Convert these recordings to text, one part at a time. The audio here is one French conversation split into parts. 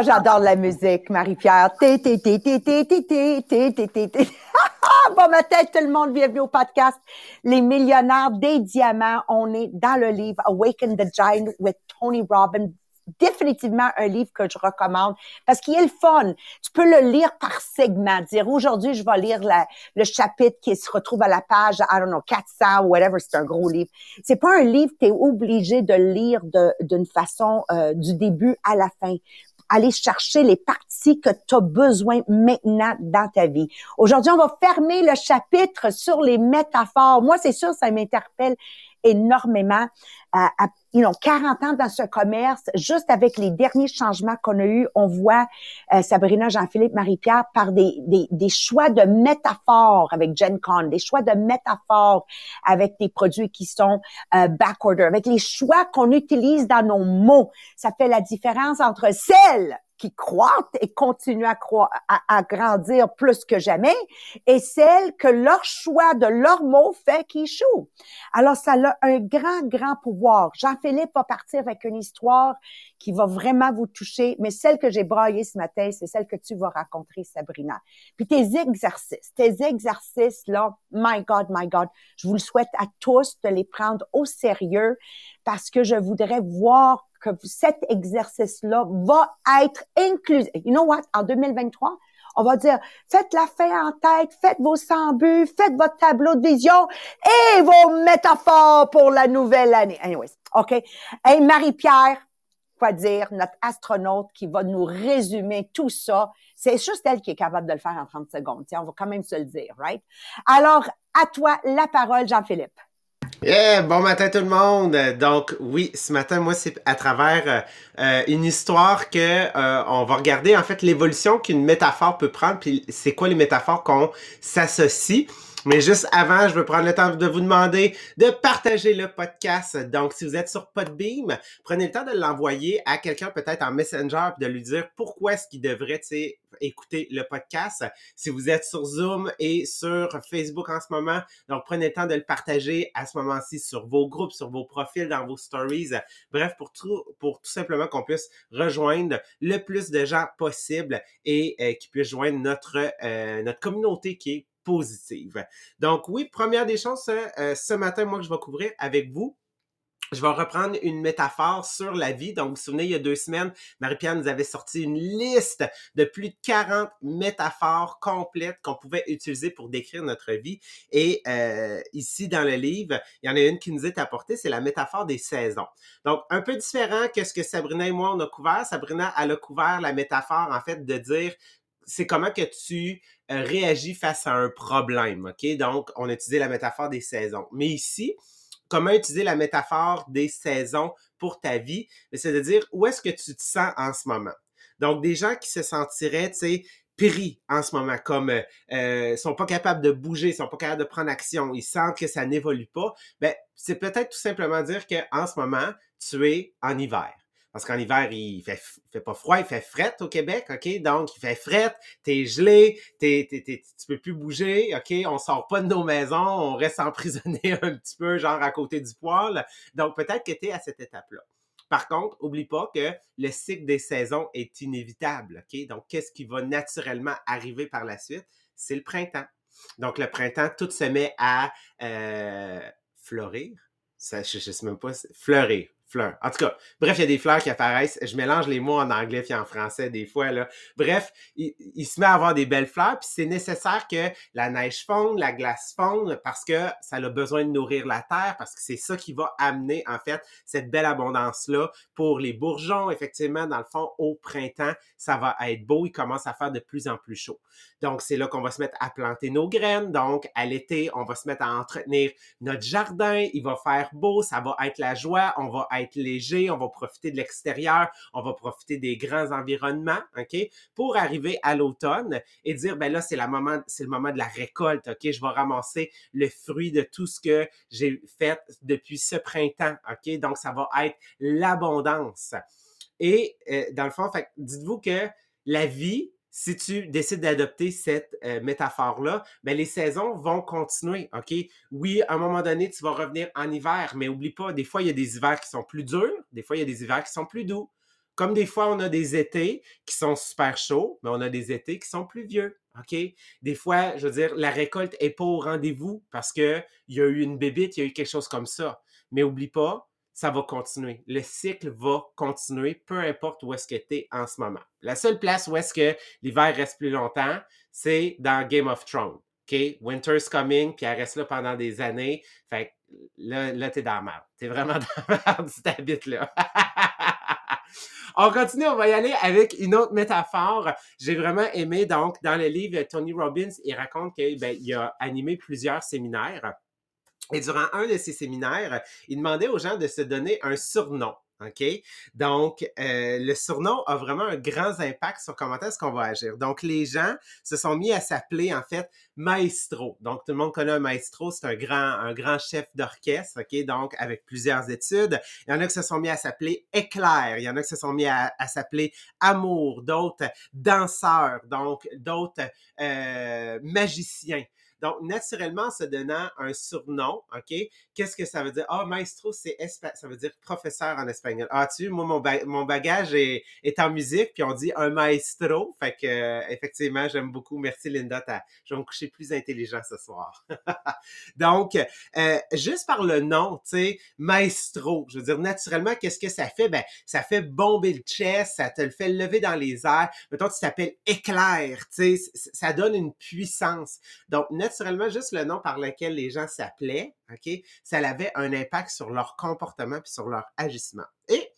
Ah, j'adore la musique, Marie-Pierre. Bon matin tout le monde, bienvenue au podcast Les millionnaires des diamants. On est dans le livre Awaken the Giant with Tony Robbins. Définitivement un livre que je recommande parce qu'il est le fun. Tu peux le lire par segment, dire aujourd'hui je vais lire le chapitre qui se retrouve à la page, I don't know, 400 ou whatever, c'est un gros livre. C'est pas un livre que tu es obligé de lire d'une façon euh, du début à la fin aller chercher les parties que tu as besoin maintenant dans ta vie. Aujourd'hui, on va fermer le chapitre sur les métaphores. Moi, c'est sûr, ça m'interpelle énormément. À, you know, 40 ans dans ce commerce, juste avec les derniers changements qu'on a eus, on voit euh, Sabrina, Jean-Philippe, Marie-Pierre par des, des, des, choix de métaphores avec Gen Con, des choix de métaphores avec des produits qui sont euh, backorder, avec les choix qu'on utilise dans nos mots. Ça fait la différence entre celles qui croîtent et continuent à, croître, à, grandir plus que jamais, et celles que leur choix de leurs mots fait qu'ils échouent. Alors, ça a un grand, grand pouvoir. Jean-Philippe va partir avec une histoire qui va vraiment vous toucher, mais celle que j'ai braillée ce matin, c'est celle que tu vas raconter, Sabrina. Puis tes exercices, tes exercices-là, my God, my God, je vous le souhaite à tous de les prendre au sérieux parce que je voudrais voir que cet exercice-là va être inclusif. You know what? En 2023, on va dire, faites la fin en tête, faites vos 100 buts, faites votre tableau de vision et vos métaphores pour la nouvelle année. Anyways, OK? Et Marie-Pierre, quoi dire, notre astronaute qui va nous résumer tout ça. C'est juste elle qui est capable de le faire en 30 secondes. Tiens, on va quand même se le dire, right? Alors, à toi la parole, Jean-Philippe. Yeah, bon matin tout le monde. Donc oui, ce matin, moi, c'est à travers euh, euh, une histoire que euh, on va regarder en fait l'évolution qu'une métaphore peut prendre, puis c'est quoi les métaphores qu'on s'associe. Mais juste avant, je veux prendre le temps de vous demander de partager le podcast. Donc, si vous êtes sur Podbeam, prenez le temps de l'envoyer à quelqu'un peut-être en Messenger de lui dire pourquoi est-ce qu'il devrait écouter le podcast. Si vous êtes sur Zoom et sur Facebook en ce moment, donc prenez le temps de le partager à ce moment-ci sur vos groupes, sur vos profils, dans vos stories. Bref, pour tout, pour tout simplement qu'on puisse rejoindre le plus de gens possible et euh, qu'ils puissent joindre notre, euh, notre communauté qui est positive. Donc oui, première des choses, euh, ce matin, moi, que je vais couvrir avec vous, je vais reprendre une métaphore sur la vie. Donc, vous vous souvenez, il y a deux semaines, Marie-Pierre nous avait sorti une liste de plus de 40 métaphores complètes qu'on pouvait utiliser pour décrire notre vie. Et euh, ici, dans le livre, il y en a une qui nous est apportée, c'est la métaphore des saisons. Donc, un peu différent que ce que Sabrina et moi, on a couvert. Sabrina, elle a couvert la métaphore, en fait, de dire c'est comment que tu euh, réagis face à un problème, OK? Donc, on a utilisé la métaphore des saisons. Mais ici, comment utiliser la métaphore des saisons pour ta vie? C'est de dire où est-ce que tu te sens en ce moment? Donc, des gens qui se sentiraient, tu sais, pris en ce moment, comme euh, euh, sont pas capables de bouger, sont pas capables de prendre action, ils sentent que ça n'évolue pas, ben c'est peut-être tout simplement dire que en ce moment, tu es en hiver. Parce qu'en hiver, il fait, fait pas froid, il fait fret au Québec, OK? Donc, il fait fret, t'es gelé, t'es, t'es, t'es, tu peux plus bouger, OK? On sort pas de nos maisons, on reste emprisonné un petit peu, genre à côté du poêle. Donc, peut-être que t'es à cette étape-là. Par contre, oublie pas que le cycle des saisons est inévitable, OK? Donc, qu'est-ce qui va naturellement arriver par la suite? C'est le printemps. Donc, le printemps, tout se met à euh, fleurir. Ça, je, je sais même pas, fleurir, fleurs. En tout cas, bref, il y a des fleurs qui apparaissent. Je mélange les mots en anglais puis en français des fois. Là. Bref, il, se met à avoir des belles fleurs, puis c'est nécessaire que la neige fonde, la glace fonde, parce que ça a besoin de nourrir la terre, parce que c'est ça qui va amener, en fait, cette belle abondance-là pour les bourgeons. Effectivement, dans le fond, au printemps, ça va être beau. Il commence à faire de plus en plus chaud. Donc, c'est là qu'on va se mettre à planter nos graines. Donc, à l'été, on va se mettre à entretenir notre jardin. Il va faire beau, ça va être la joie. On va être être léger, on va profiter de l'extérieur, on va profiter des grands environnements, OK? Pour arriver à l'automne et dire, ben là, c'est le moment, de la récolte, OK? Je vais ramasser le fruit de tout ce que j'ai fait depuis ce printemps, OK? Donc, ça va être l'abondance. Et euh, dans le fond, dites-vous que la vie, si tu décides d'adopter cette euh, métaphore-là, ben les saisons vont continuer, OK? Oui, à un moment donné, tu vas revenir en hiver, mais oublie pas, des fois, il y a des hivers qui sont plus durs, des fois, il y a des hivers qui sont plus doux. Comme des fois, on a des étés qui sont super chauds, mais on a des étés qui sont plus vieux. OK? Des fois, je veux dire, la récolte n'est pas au rendez-vous parce qu'il y a eu une bébite, il y a eu quelque chose comme ça. Mais oublie pas, ça va continuer. Le cycle va continuer, peu importe où est-ce que tu es en ce moment. La seule place où est-ce que l'hiver reste plus longtemps, c'est dans Game of Thrones. Winter's coming, puis elle reste là pendant des années. Fait là, là t'es dans la merde. T'es vraiment dans la merde si t'habites là. on continue, on va y aller avec une autre métaphore. J'ai vraiment aimé, donc, dans le livre, Tony Robbins, il raconte qu'il ben, a animé plusieurs séminaires. Et durant un de ces séminaires, il demandait aux gens de se donner un surnom. OK? Donc, euh, le surnom a vraiment un grand impact sur comment est-ce qu'on va agir. Donc, les gens se sont mis à s'appeler, en fait, maestro. Donc, tout le monde connaît un maestro, c'est un grand, un grand chef d'orchestre, OK? Donc, avec plusieurs études. Il y en a qui se sont mis à s'appeler éclair. Il y en a qui se sont mis à, s'appeler amour, d'autres danseurs, donc d'autres euh, magiciens. Donc, naturellement, se donnant un surnom, OK? Qu'est-ce que ça veut dire? Ah, maestro, c'est ça veut dire professeur en espagnol. Ah, tu moi, mon, bagage est, est, en musique, puis on dit un maestro. Fait que, effectivement, j'aime beaucoup. Merci, Linda. Je vais me coucher plus intelligent ce soir. Donc, euh, juste par le nom, tu sais, maestro, je veux dire, naturellement, qu'est-ce que ça fait? Ben, ça fait bomber le chest, ça te le fait lever dans les airs. Mettons, tu t'appelles éclair, tu sais, ça donne une puissance. Donc, juste le nom par lequel les gens s'appelaient, OK, ça avait un impact sur leur comportement puis sur leur agissement. Et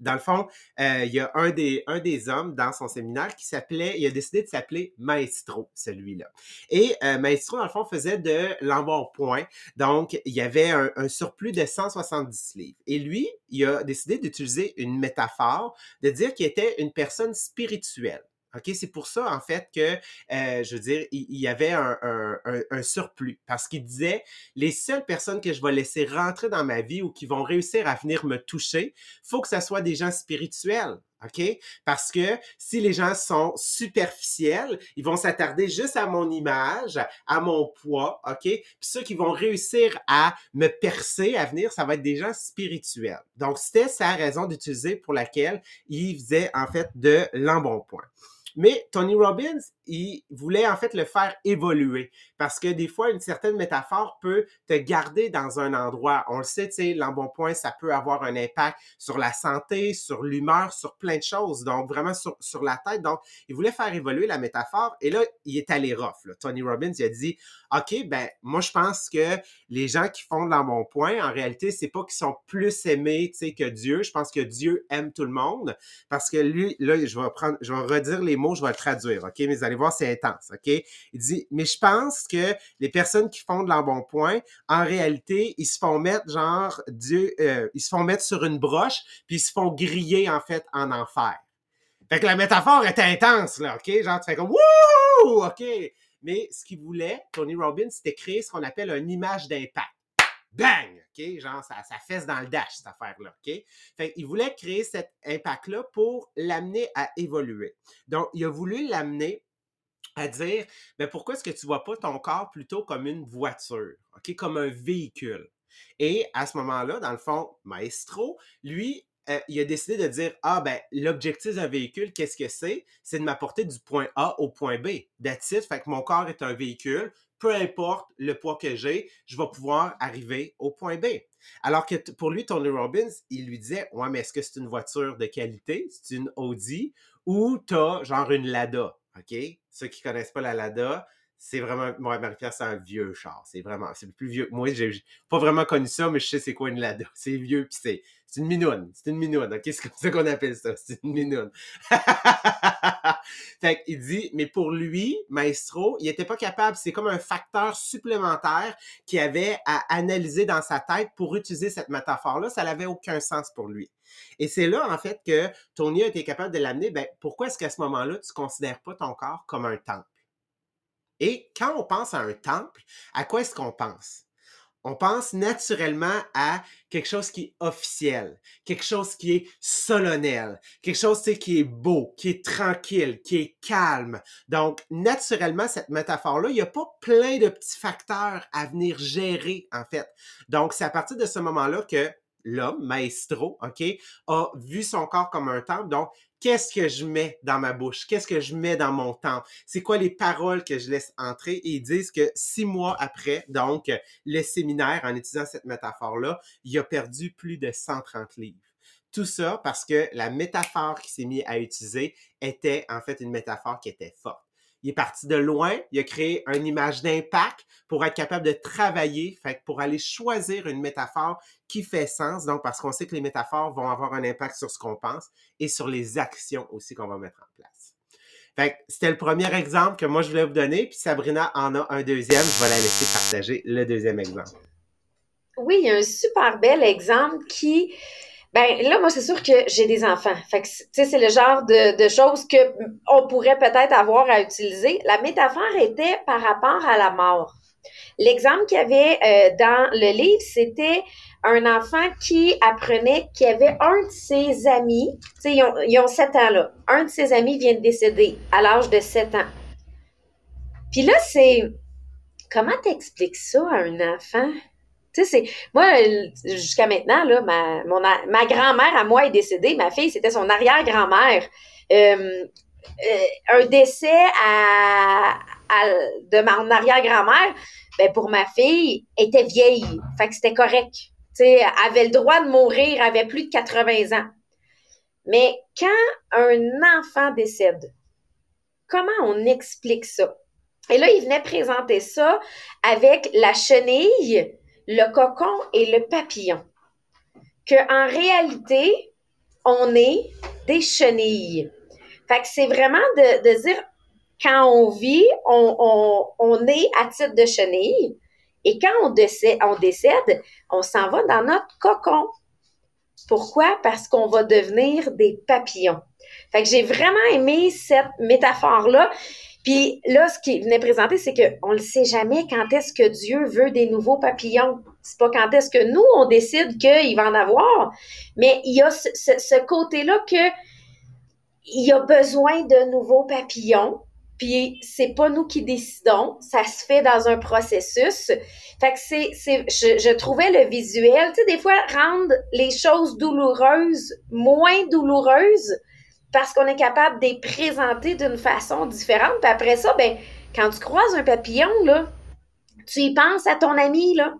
dans le fond, euh, il y a un des, hommes dans son séminaire qui s'appelait, il a décidé de s'appeler Maestro, celui-là. Et euh, Maestro, dans le fond, faisait de l'embonpoint. Donc, il y avait un, surplus de 170 livres. Et lui, il a décidé d'utiliser une métaphore, de dire qu'il était une personne spirituelle. OK, c'est pour ça, en fait, que, euh, je veux dire, il, y avait un, un, surplus. Parce qu'il disait, les seules personnes que je vais laisser rentrer dans ma vie ou qui vont réussir à venir me toucher, faut que ce soit des gens spirituels. OK? Parce que si les gens sont superficiels, ils vont s'attarder juste à mon image, à mon poids, OK? Puis ceux qui vont réussir à me percer à venir, ça va être des gens spirituels. Donc, c'était sa raison d'utiliser pour laquelle il faisait en fait de l'embonpoint. Mais Tony Robbins, il voulait en fait le faire évoluer parce que des fois, une certaine métaphore peut te garder dans un endroit. On le sait, tu sais, l'embonpoint, ça peut avoir un impact sur la santé, sur l'humeur, sur plein de choses. Donc, vraiment sur, sur, la tête. Donc, il voulait faire évoluer la métaphore et là, il est allé rough. Tony Robbins, il a dit, OK, ben, moi, je pense que les gens qui font de l'embonpoint, en réalité, c'est pas qu'ils sont plus aimés, tu sais, que Dieu. Je pense que Dieu aime tout le monde parce que lui, là, je vais prendre, je vais redire les mots je vais le traduire, OK? Mais vous allez voir, c'est intense, OK? Il dit, mais je pense que les personnes qui font de l'embonpoint, en réalité, ils se font mettre, genre, Dieu, euh, ils se font mettre sur une broche, puis ils se font griller, en fait, en enfer. Fait que la métaphore est intense, là, OK? Genre, tu fais comme, wouh! OK? Mais ce qu'il voulait, Tony Robbins, c'était créer ce qu'on appelle une image d'impact bang! OK? Genre, ça, ça fesse dans le dash, cette affaire-là. OK? Fait il voulait créer cet impact-là pour l'amener à évoluer. Donc, il a voulu l'amener à dire, mais ben, pourquoi est-ce que tu vois pas ton corps plutôt comme une voiture, OK? Comme un véhicule. Et à ce moment-là, dans le fond, Maestro, lui, euh, il a décidé de dire Ah, ben, l'objectif d'un véhicule, qu'est-ce que c'est? C'est de m'apporter du point A au point B. That's it. Fait que mon corps est un véhicule peu importe le poids que j'ai, je vais pouvoir arriver au point B. Alors que pour lui, Tony Robbins, il lui disait Ouais, mais est-ce que c'est une voiture de qualité? C'est une Audi? Ou t'as genre une Lada OK? Ceux qui connaissent pas la Lada, c'est vraiment, moi, Marie-Pierre, c'est un vieux char. C'est vraiment, c'est le plus vieux. Moi, j'ai pas vraiment connu ça, mais je sais c'est quoi une Lada. C'est vieux, puis c'est, c'est une minoune. C'est une minoune? C'est comme ça qu'on appelle ça. C'est une minoune. fait qu'il dit, mais pour lui, Maestro, il était pas capable. C'est comme un facteur supplémentaire qu'il avait à analyser dans sa tête pour utiliser cette métaphore-là. Ça n'avait aucun sens pour lui. Et c'est là, en fait, que Tony a été capable de l'amener. Ben, pourquoi est-ce qu'à ce, moment-là, tu considères pas ton corps comme un temple? Et quand on pense à un temple, à quoi est-ce qu'on pense? On pense naturellement à quelque chose qui est officiel, quelque chose qui est solennel, quelque chose qui est beau, qui est tranquille, qui est calme. Donc, naturellement, cette métaphore-là, il n'y a pas plein de petits facteurs à venir gérer, en fait. Donc, c'est à partir de ce moment-là que l'homme, maestro, OK, a vu son corps comme un temple. Donc, qu'est-ce que je mets dans ma bouche? Qu'est-ce que je mets dans mon temple? C'est quoi les paroles que je laisse entrer? Et ils disent que six mois après, donc, le séminaire, en utilisant cette métaphore-là, il a perdu plus de 130 livres. Tout ça parce que la métaphore qui s'est mise à utiliser était en fait une métaphore qui était forte. Il est parti de loin, il a créé une image d'impact pour être capable de travailler, fait pour aller choisir une métaphore qui fait sens, donc parce qu'on sait que les métaphores vont avoir un impact sur ce qu'on pense et sur les actions aussi qu'on va mettre en place. Fait c'était le premier exemple que moi je voulais vous donner, puis Sabrina en a un deuxième, je vais la laisser partager le deuxième exemple. Oui, il y a un super bel exemple qui ben là, moi, c'est sûr que j'ai des enfants. Fait que, tu sais, c'est le genre de, de choses que on pourrait peut-être avoir à utiliser. La métaphore était par rapport à la mort. L'exemple qu'il y avait euh, dans le livre, c'était un enfant qui apprenait qu'il y avait un de ses amis, tu sais, ils ont, ils ont 7 ans là, un de ses amis vient de décéder à l'âge de 7 ans. Puis là, c'est, comment t'expliques ça à un enfant? Moi jusqu'à maintenant ma grand-mère à moi est décédée, ma fille c'était son arrière-grand-mère. Euh, euh, un décès de mon arrière-grand-mère, ben pour ma fille était vieille, fait que c'était correct. Tu sais, avait le droit de mourir, avait plus de 80 ans. Mais quand un enfant décède, comment on explique ça? Et là, il venait présenter ça avec la chenille le cocon et le papillon. Que en réalité, on est des chenilles. Fait que c'est vraiment de, dire, quand on vit, on, on, est à titre de chenille. Et quand on décède, on décède, on s'en va dans notre cocon. Pourquoi? Parce qu'on va devenir des papillons. Fait que j'ai vraiment aimé cette métaphore-là. Puis là, ce qui venait présenter, c'est qu'on ne sait jamais quand est-ce que Dieu veut des nouveaux papillons. C'est pas quand est-ce que nous, on décide qu'il va en avoir. Mais il y a ce, côté-là que il y a besoin de nouveaux papillons. Puis c'est pas nous qui décidons, ça se fait dans un processus. Fait que c'est, c'est, je, je trouvais le visuel, tu sais, des fois rendre les choses douloureuses moins douloureuses, parce qu'on est capable de les présenter d'une façon différente. Puis après ça, ben, quand tu croises un papillon, là, tu y penses à ton ami, là,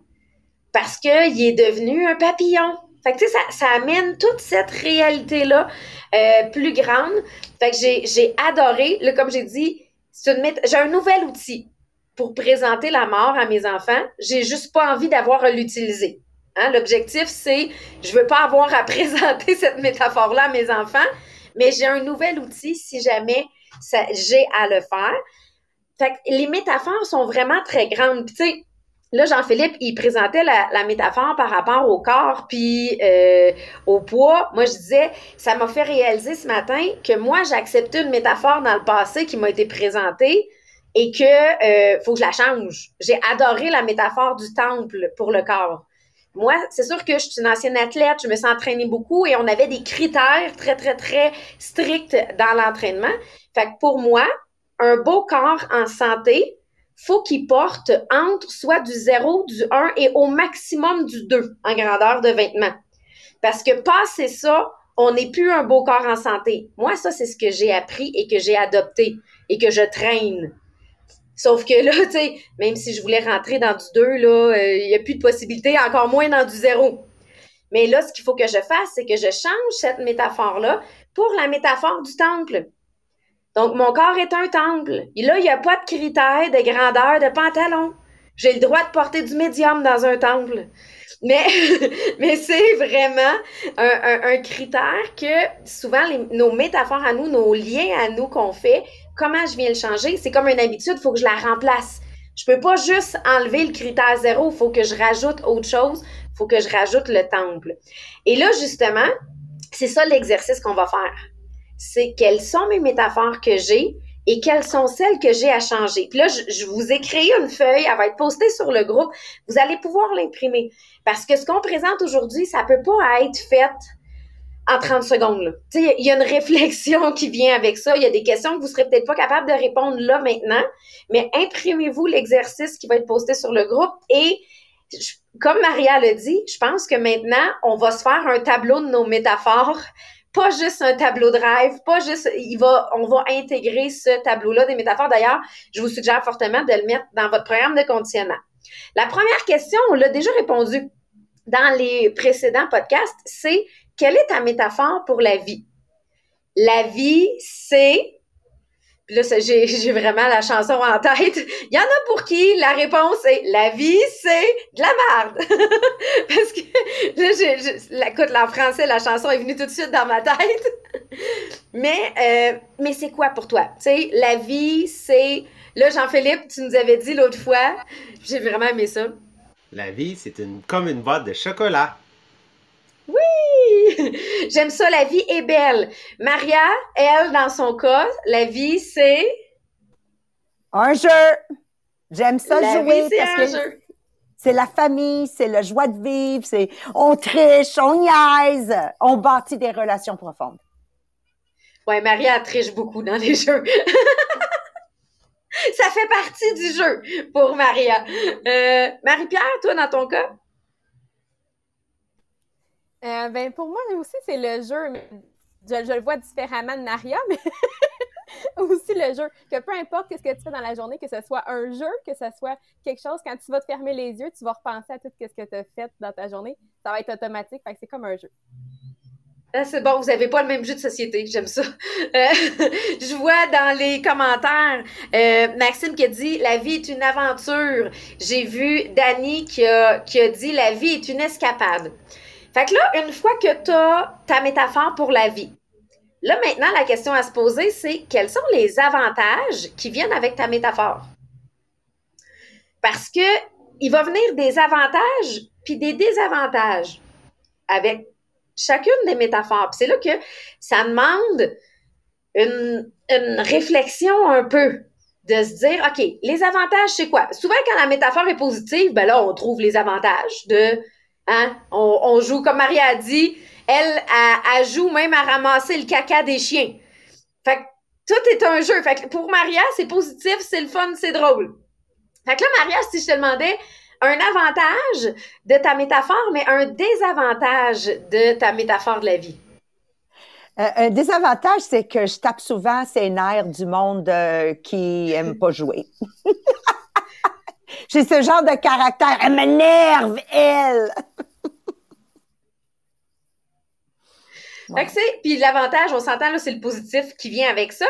parce qu'il est devenu un papillon. Fait que, tu sais, ça, ça, amène toute cette réalité-là euh, plus grande. Fait que j'ai, adoré, là, comme j'ai dit, j'ai un nouvel outil pour présenter la mort à mes enfants. J'ai juste pas envie d'avoir à l'utiliser. Hein? L'objectif, c'est, je veux pas avoir à présenter cette métaphore-là à mes enfants mais j'ai un nouvel outil si jamais j'ai à le faire. Fait que les métaphores sont vraiment très grandes. Puis tu sais, là, Jean-Philippe, il présentait la, métaphore par rapport au corps puis euh, au poids. Moi, je disais, ça m'a fait réaliser ce matin que moi, j'ai accepté une métaphore dans le passé qui m'a été présentée et que euh, faut que je la change. J'ai adoré la métaphore du temple pour le corps. Moi, c'est sûr que je suis une ancienne athlète, je me suis entraînée beaucoup et on avait des critères très, très, très stricts dans l'entraînement. Fait que pour moi, un beau corps en santé, faut qu'il porte entre soit du 0, du 1 et au maximum du 2 en grandeur de vêtements. Parce que passer ça, on n'est plus un beau corps en santé. Moi, ça, c'est ce que j'ai appris et que j'ai adopté et que je traîne. Sauf que là, tu sais, même si je voulais rentrer dans du 2, là, euh, il n'y a plus de possibilité, encore moins dans du 0. Mais là, ce qu'il faut que je fasse, c'est que je change cette métaphore-là pour la métaphore du temple. Donc, mon corps est un temple. Et là, il n'y a pas de critères de grandeur de pantalon. J'ai le droit de porter du médium dans un temple. Mais, mais c'est vraiment un, critère que souvent nos métaphores à nous, nos liens à nous qu'on fait, comment je viens le changer? C'est comme une habitude, il faut que je la remplace. Je peux pas juste enlever le critère zéro, il faut que je rajoute autre chose, il faut que je rajoute le temple. Et là, justement, c'est ça l'exercice qu'on va faire. C'est quelles sont mes métaphores que j'ai et quelles sont celles que j'ai à changer. Puis là, je, vous ai créé une feuille, elle va être postée sur le groupe. Vous allez pouvoir l'imprimer. Parce que ce qu'on présente aujourd'hui, ça peut pas être fait en 30 secondes. Il y a une réflexion qui vient avec ça. Il y a des questions que vous serez peut-être pas capable de répondre là maintenant, mais imprimez-vous l'exercice qui va être posté sur le groupe et comme Maria l'a dit, je pense que maintenant, on va se faire un tableau de nos métaphores pas juste un tableau de pas juste, il va, on va intégrer ce tableau-là des métaphores. D'ailleurs, je vous suggère fortement de le mettre dans votre programme de conditionnement. La première question, on l'a déjà répondu dans les précédents podcasts, c'est quelle est ta métaphore pour la vie? La vie, c'est là, j'ai vraiment la chanson en tête. Il y en a pour qui la réponse est la vie, c'est de la merde. Parce que là, je, écoute, en français, la chanson est venue tout de suite dans ma tête. mais euh, mais c'est quoi pour toi? Tu sais, la vie, c'est. Là, Jean-Philippe, tu nous avais dit l'autre fois, j'ai vraiment aimé ça. La vie, c'est une, comme une boîte de chocolat. J'aime ça, la vie est belle. Maria, elle, dans son cas, la vie, c'est... Un jeu. J'aime ça la jouer vie, parce un que jeu. c'est la famille, c'est la joie de vivre, c'est on triche, on niaise, on bâtit des relations profondes. Ouais, Maria triche beaucoup dans les jeux. Ça fait partie du jeu pour Maria. Euh, Marie-Pierre, toi, dans ton cas? Euh, ben, pour moi aussi, c'est le jeu. Je, le vois différemment de Maria, mais aussi le jeu. Que peu importe ce que tu fais dans la journée, que ce soit un jeu, que ce soit quelque chose, quand tu vas te fermer les yeux, tu vas repenser à tout ce que tu as fait dans ta journée. Ça va être automatique. C'est comme un jeu. Ah, c'est bon, vous n'avez pas le même jeu de société, j'aime ça. Euh, je vois dans les commentaires euh, Maxime qui a dit La vie est une aventure. J'ai vu Dani qui a, qui a dit La vie est une escapade. Fait que là, une fois que tu as ta métaphore pour la vie, là maintenant, la question à se poser, c'est quels sont les avantages qui viennent avec ta métaphore? Parce que il va venir des avantages puis des désavantages avec chacune des métaphores. C'est là que ça demande une, une réflexion un peu de se dire, OK, les avantages, c'est quoi? Souvent, quand la métaphore est positive, ben là, on trouve les avantages de, hein, on, joue, comme Marie a dit, elle, elle, elle joue même à ramasser le caca des chiens. Fait que tout est un jeu. Fait que pour Maria, c'est positif, c'est le fun, c'est drôle. Fait que là, Maria, si je te demandais un avantage de ta métaphore, mais un désavantage de ta métaphore de la vie. Euh, un désavantage, c'est que je tape souvent ces nerfs du monde euh, qui aime pas jouer. J'ai ce genre de caractère. Elle m'énerve, elle. C'est, puis l'avantage, on s'entend là, c'est le positif qui vient avec ça.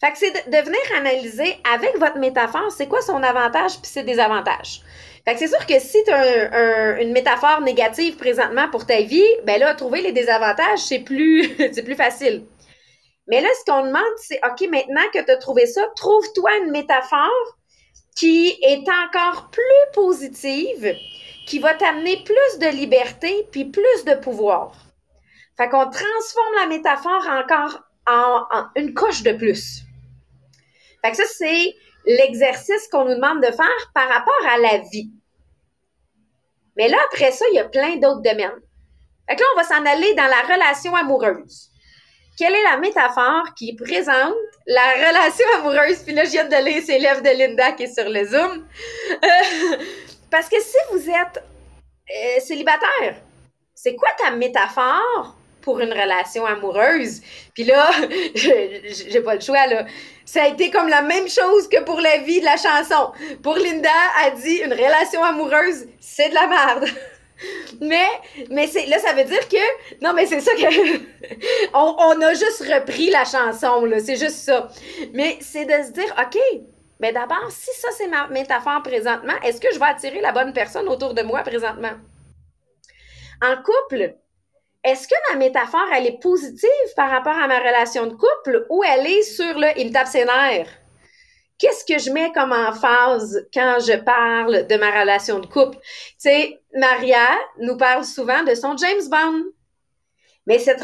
Fait que c'est de, venir analyser avec votre métaphore, c'est quoi son avantage puis ses désavantages. Fait que c'est sûr que si tu as une métaphore négative présentement pour ta vie, ben là, trouver les désavantages, c'est plus, c'est plus facile. Mais là, ce qu'on demande, c'est, OK, maintenant que tu as trouvé ça, trouve-toi une métaphore qui est encore plus positive, qui va t'amener plus de liberté puis plus de pouvoir. Fait qu'on transforme la métaphore encore en, une couche de plus. Fait que ça, c'est l'exercice qu'on nous demande de faire par rapport à la vie. Mais là, après ça, il y a plein d'autres domaines. Fait que là, on va s'en aller dans la relation amoureuse. Quelle est la métaphore qui présente la relation amoureuse? Puis là, je viens de lire ses lèvres de Linda qui est sur le Zoom. Euh, parce que si vous êtes euh, célibataire, c'est quoi ta métaphore pour une relation amoureuse? Puis là, j'ai pas le choix, là. Ça a été comme la même chose que pour la vie de la chanson. Pour Linda, a dit une relation amoureuse, c'est de la merde. Mais, mais c'est, là, ça veut dire que, non, mais c'est ça que, on, on a juste repris la chanson, là, c'est juste ça. Mais c'est de se dire, OK, mais d'abord, si ça, c'est ma métaphore présentement, est-ce que je vais attirer la bonne personne autour de moi présentement? En couple, est-ce que ma métaphore, elle est positive par rapport à ma relation de couple ou elle est sur le il me tape ses nerfs? Qu'est-ce que je mets comme emphase quand je parle de ma relation de couple? Tu sais, Maria nous parle souvent de son James Bond. Mais cette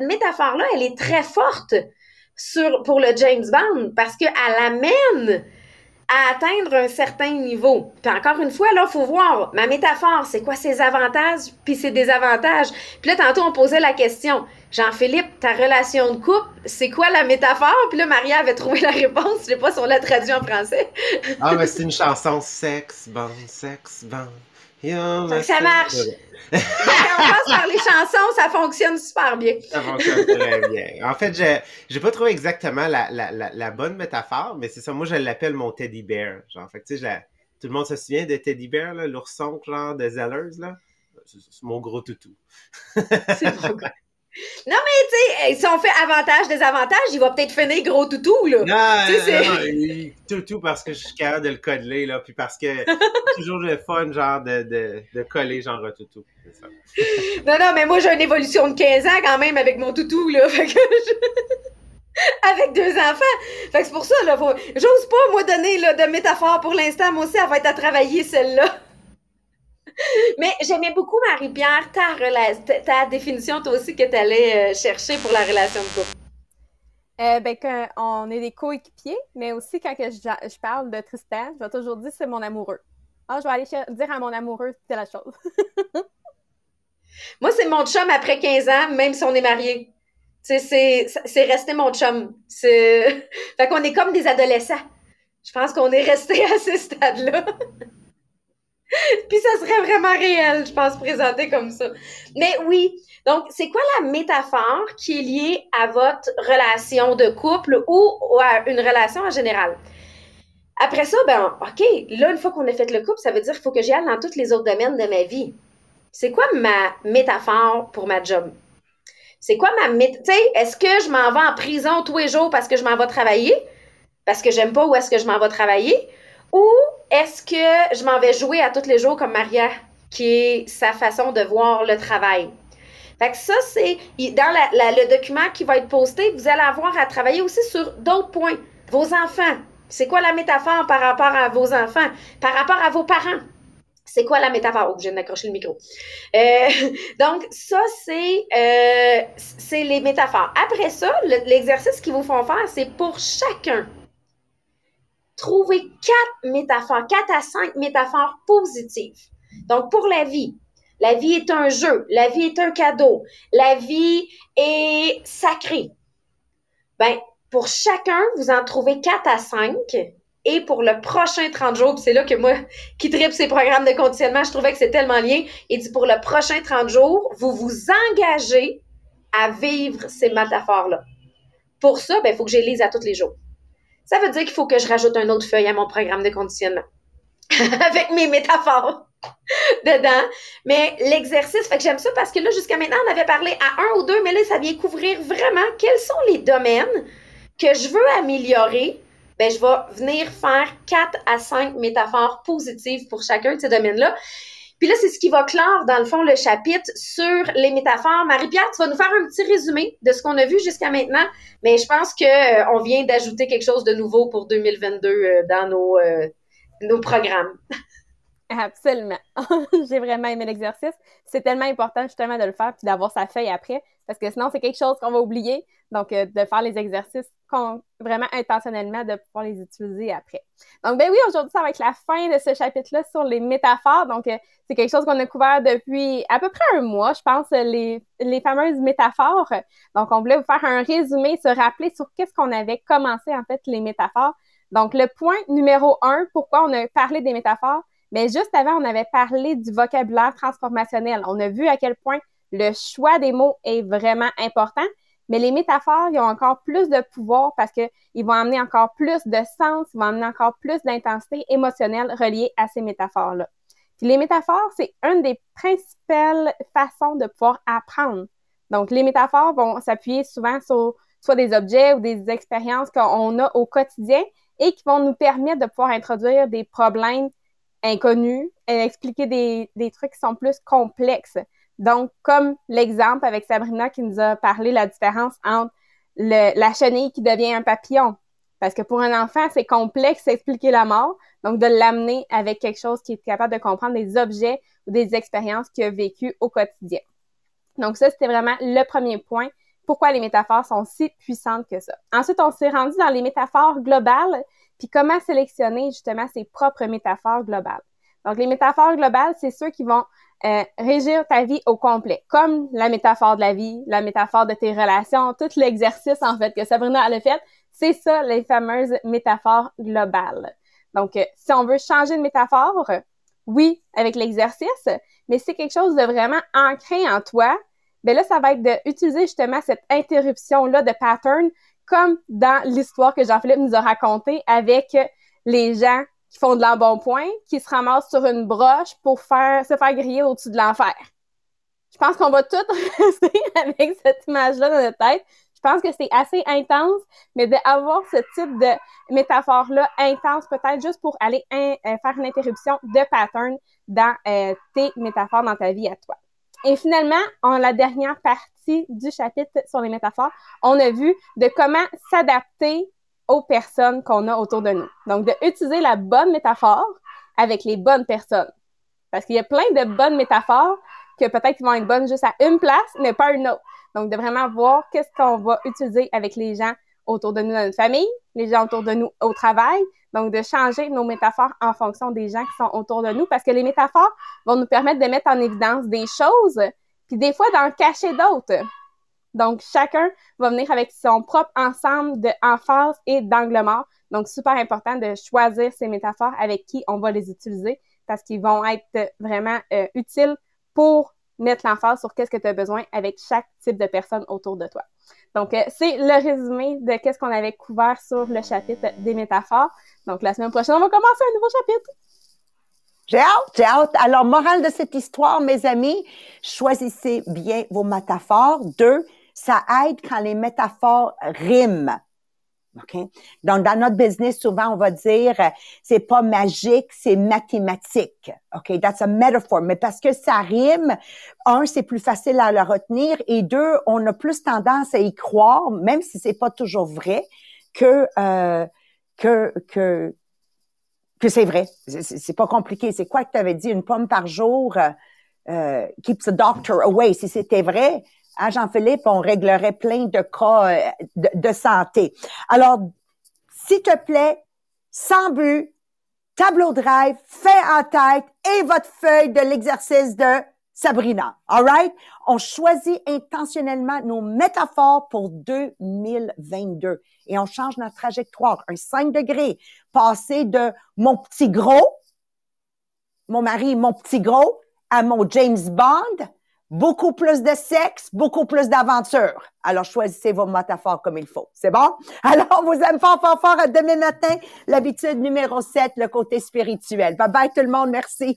métaphore-là, elle est très forte pour le James Bond parce qu'elle amène à atteindre un certain niveau. Puis encore une fois, là, il faut voir ma métaphore, c'est quoi ses avantages puis ses désavantages? Puis là, tantôt, on posait la question, Jean-Philippe, ta relation de couple, c'est quoi la métaphore? Puis là, Maria avait trouvé la réponse. Je sais pas si on l'a traduit en français. ah, mais c'est une chanson sexe, bon, sexe, bon. ça marche. quand on passe par les chansons, ça fonctionne super bien. Ça fonctionne très bien. En fait, je n'ai pas trouvé exactement la, la, la, bonne métaphore, mais c'est ça. Moi, je l'appelle mon teddy bear. Genre, fait tu sais, tout le monde se souvient de teddy bear, l'ourson genre de Zellers, là? C'est mon gros toutou. c'est trop non, mais tu sais, si on fait avantage, désavantage, il va peut-être finir gros toutou, là. Non, non, toutou parce que je suis capable de le coller, là, puis parce que c'est toujours le fun, genre, de, de, de coller, genre, un toutou. Ça. non, non, mais moi, j'ai une évolution de 15 ans quand même avec mon toutou, là. Fait que avec deux enfants. Fait que c'est pour ça, là, j'ose pas, moi, donner là, de métaphore pour l'instant. Moi aussi, elle va être à travailler, celle-là. Mais j'aimais beaucoup, Marie-Pierre, ta, ta définition, toi aussi, que tu allais euh, chercher pour la relation de couple. Euh, ben, quand on est des coéquipiers, mais aussi quand je, je, parle de Tristan, je vais toujours dire c'est mon amoureux. Ah, je vais aller dire à mon amoureux c'est la chose. Moi, c'est mon chum après 15 ans, même si on est mariés. C'est, c'est resté mon chum. fait qu'on est comme des adolescents. Je pense qu'on est resté à ce stade-là. Puis ça serait vraiment réel, je pense, présenté comme ça. Mais oui, donc c'est quoi la métaphore qui est liée à votre relation de couple ou à une relation en général? Après ça, ben, OK, là, une fois qu'on a fait le couple, ça veut dire qu'il faut que j'y aille dans tous les autres domaines de ma vie. C'est quoi ma métaphore pour ma job? C'est quoi ma métaphore? Tu sais, est-ce que je m'en vais en prison tous les jours parce que je m'en vais travailler? Parce que j'aime pas où est-ce que je m'en vais travailler? Ou est-ce que je m'en vais jouer à tous les jours comme Maria, qui est sa façon de voir le travail? Fait que ça, c'est dans le document qui va être posté, vous allez avoir à travailler aussi sur d'autres points. Vos enfants. C'est quoi la métaphore par rapport à vos enfants? Par rapport à vos parents? C'est quoi la métaphore? Oh, je viens d'accrocher le micro. Euh, donc, ça, c'est euh, c'est les métaphores. Après ça, l'exercice qu'ils vous font faire, c'est pour chacun trouver quatre métaphores, quatre à cinq métaphores positives. Donc, pour la vie, la vie est un jeu, la vie est un cadeau, la vie est sacrée. Ben, pour chacun, vous en trouvez quatre à cinq. Et pour le prochain 30 jours, c'est là que moi, qui tripe ces programmes de conditionnement, je trouvais que c'est tellement lié. Et dit pour le prochain 30 jours, vous vous engagez à vivre ces métaphores-là. Pour ça, ben, il faut que je les lise à tous les jours. Ça veut dire qu'il faut que je rajoute un autre feuille à mon programme de conditionnement. Avec mes métaphores dedans. Mais l'exercice, fait que j'aime ça parce que là, jusqu'à maintenant, on avait parlé à un ou deux, mais là, ça vient couvrir vraiment quels sont les domaines que je veux améliorer. Ben, je vais venir faire quatre à cinq métaphores positives pour chacun de ces domaines-là. Puis là, c'est ce qui va clore, dans le fond, le chapitre sur les métaphores. Marie-Pierre, tu vas nous faire un petit résumé de ce qu'on a vu jusqu'à maintenant, mais je pense qu'on euh, vient d'ajouter quelque chose de nouveau pour 2022 euh, dans nos, euh, nos programmes. Absolument. J'ai vraiment aimé l'exercice. C'est tellement important justement de le faire puis d'avoir sa feuille après parce que sinon c'est quelque chose qu'on va oublier. Donc de faire les exercices vraiment intentionnellement de pouvoir les utiliser après. Donc, ben oui, aujourd'hui, ça va être la fin de ce chapitre-là sur les métaphores. Donc, euh, c'est quelque chose qu'on a couvert depuis à peu près un mois, je pense, les, les fameuses métaphores. Donc, on voulait vous faire un résumé, se rappeler sur qu'est-ce qu'on avait commencé, en fait, les métaphores. Donc, le point numéro un, pourquoi on a parlé des métaphores, mais juste avant, on avait parlé du vocabulaire transformationnel. On a vu à quel point le choix des mots est vraiment important. Mais les métaphores, ils ont encore plus de pouvoir parce qu'ils vont amener encore plus de sens, ils vont amener encore plus d'intensité émotionnelle reliée à ces métaphores-là. Les métaphores, c'est une des principales façons de pouvoir apprendre. Donc, les métaphores vont s'appuyer souvent sur soit des objets ou des expériences qu'on a au quotidien et qui vont nous permettre de pouvoir introduire des problèmes inconnus et expliquer des, des trucs qui sont plus complexes. Donc, comme l'exemple avec Sabrina qui nous a parlé la différence entre la chenille qui devient un papillon. Parce que pour un enfant, c'est complexe d'expliquer la mort. Donc, de l'amener avec quelque chose qui est capable de comprendre des objets ou des expériences qu'il a vécues au quotidien. Donc, ça, c'était vraiment le premier point. Pourquoi les métaphores sont si puissantes que ça. Ensuite, on s'est rendu dans les métaphores globales, puis comment sélectionner justement ses propres métaphores globales. Donc, les métaphores globales, c'est ceux qui vont euh, régir ta vie au complet, comme la métaphore de la vie, la métaphore de tes relations, tout l'exercice, en fait, que Sabrina a fait, c'est ça, les fameuses métaphores globales. Donc, euh, si on veut changer de métaphore, oui, avec l'exercice, mais c'est quelque chose de vraiment ancré en toi, ben là, ça va être d'utiliser justement cette interruption-là de pattern, comme dans l'histoire que Jean-Philippe nous a racontée avec les gens qui font de l'embonpoint, qui se ramassent sur une broche pour se faire griller au-dessus de l'enfer. Je pense qu'on va tous rester avec cette image-là dans notre tête. Je pense que c'est assez intense, mais d'avoir ce type de métaphore-là intense, peut-être juste pour aller euh, faire une interruption de pattern dans euh, tes métaphores dans ta vie à toi. Et finalement, en la dernière partie du chapitre sur les métaphores, on a vu de comment s'adapter aux personnes qu'on a autour de nous. Donc, d'utiliser la bonne métaphore avec les bonnes personnes. Parce qu'il y a plein de bonnes métaphores que peut-être vont être bonnes juste à une place, mais pas une autre. Donc, de vraiment voir qu'est-ce qu'on va utiliser avec les gens autour de nous dans notre famille, les gens autour de nous au travail. Donc, de changer nos métaphores en fonction des gens qui sont autour de nous, parce que les métaphores vont nous permettre de mettre en évidence des choses, puis des fois d'en cacher d'autres. Donc, chacun va venir avec son propre ensemble d'emphase et d'angle mort. Donc, super important de choisir ces métaphores avec qui on va les utiliser parce qu'ils vont être vraiment euh, utiles pour mettre l'emphase sur qu'est-ce que tu as besoin avec chaque type de personne autour de toi. Donc, euh, c'est le résumé de qu'est-ce qu'on avait couvert sur le chapitre des métaphores. Donc, la semaine prochaine, on va commencer un nouveau chapitre. J'ai hâte, j'ai hâte. Alors, morale de cette histoire, mes amis, choisissez bien vos métaphores. Deux, ça aide quand les métaphores riment. OK? Donc, dans notre business, souvent, on va dire, c'est pas magique, c'est mathématique. OK? That's a metaphor. Mais parce que ça rime, un, c'est plus facile à le retenir et deux, on a plus tendance à y croire, même si c'est pas toujours vrai, que, euh, que, que, que c'est vrai. C'est pas compliqué. C'est quoi que tu avais dit? Une pomme par jour euh, euh keeps the doctor away. Si c'était vrai, à Jean-Philippe, on réglerait plein de cas euh, de, santé. Alors, s'il te plaît, sans but, tableau drive, fait en tête et votre feuille de l'exercice de Sabrina. All right? On choisit intentionnellement nos métaphores pour 2022 et on change notre trajectoire. Un 5 degrés, passer de mon petit gros, mon mari, mon petit gros, à mon James Bond, Beaucoup plus de sexe, beaucoup plus d'aventure. Alors, choisissez vos métaphores comme il faut. C'est bon? Alors, on vous aime fort, fort, fort. À demain matin, l'habitude numéro 7, le côté spirituel. Bye bye tout le monde. Merci.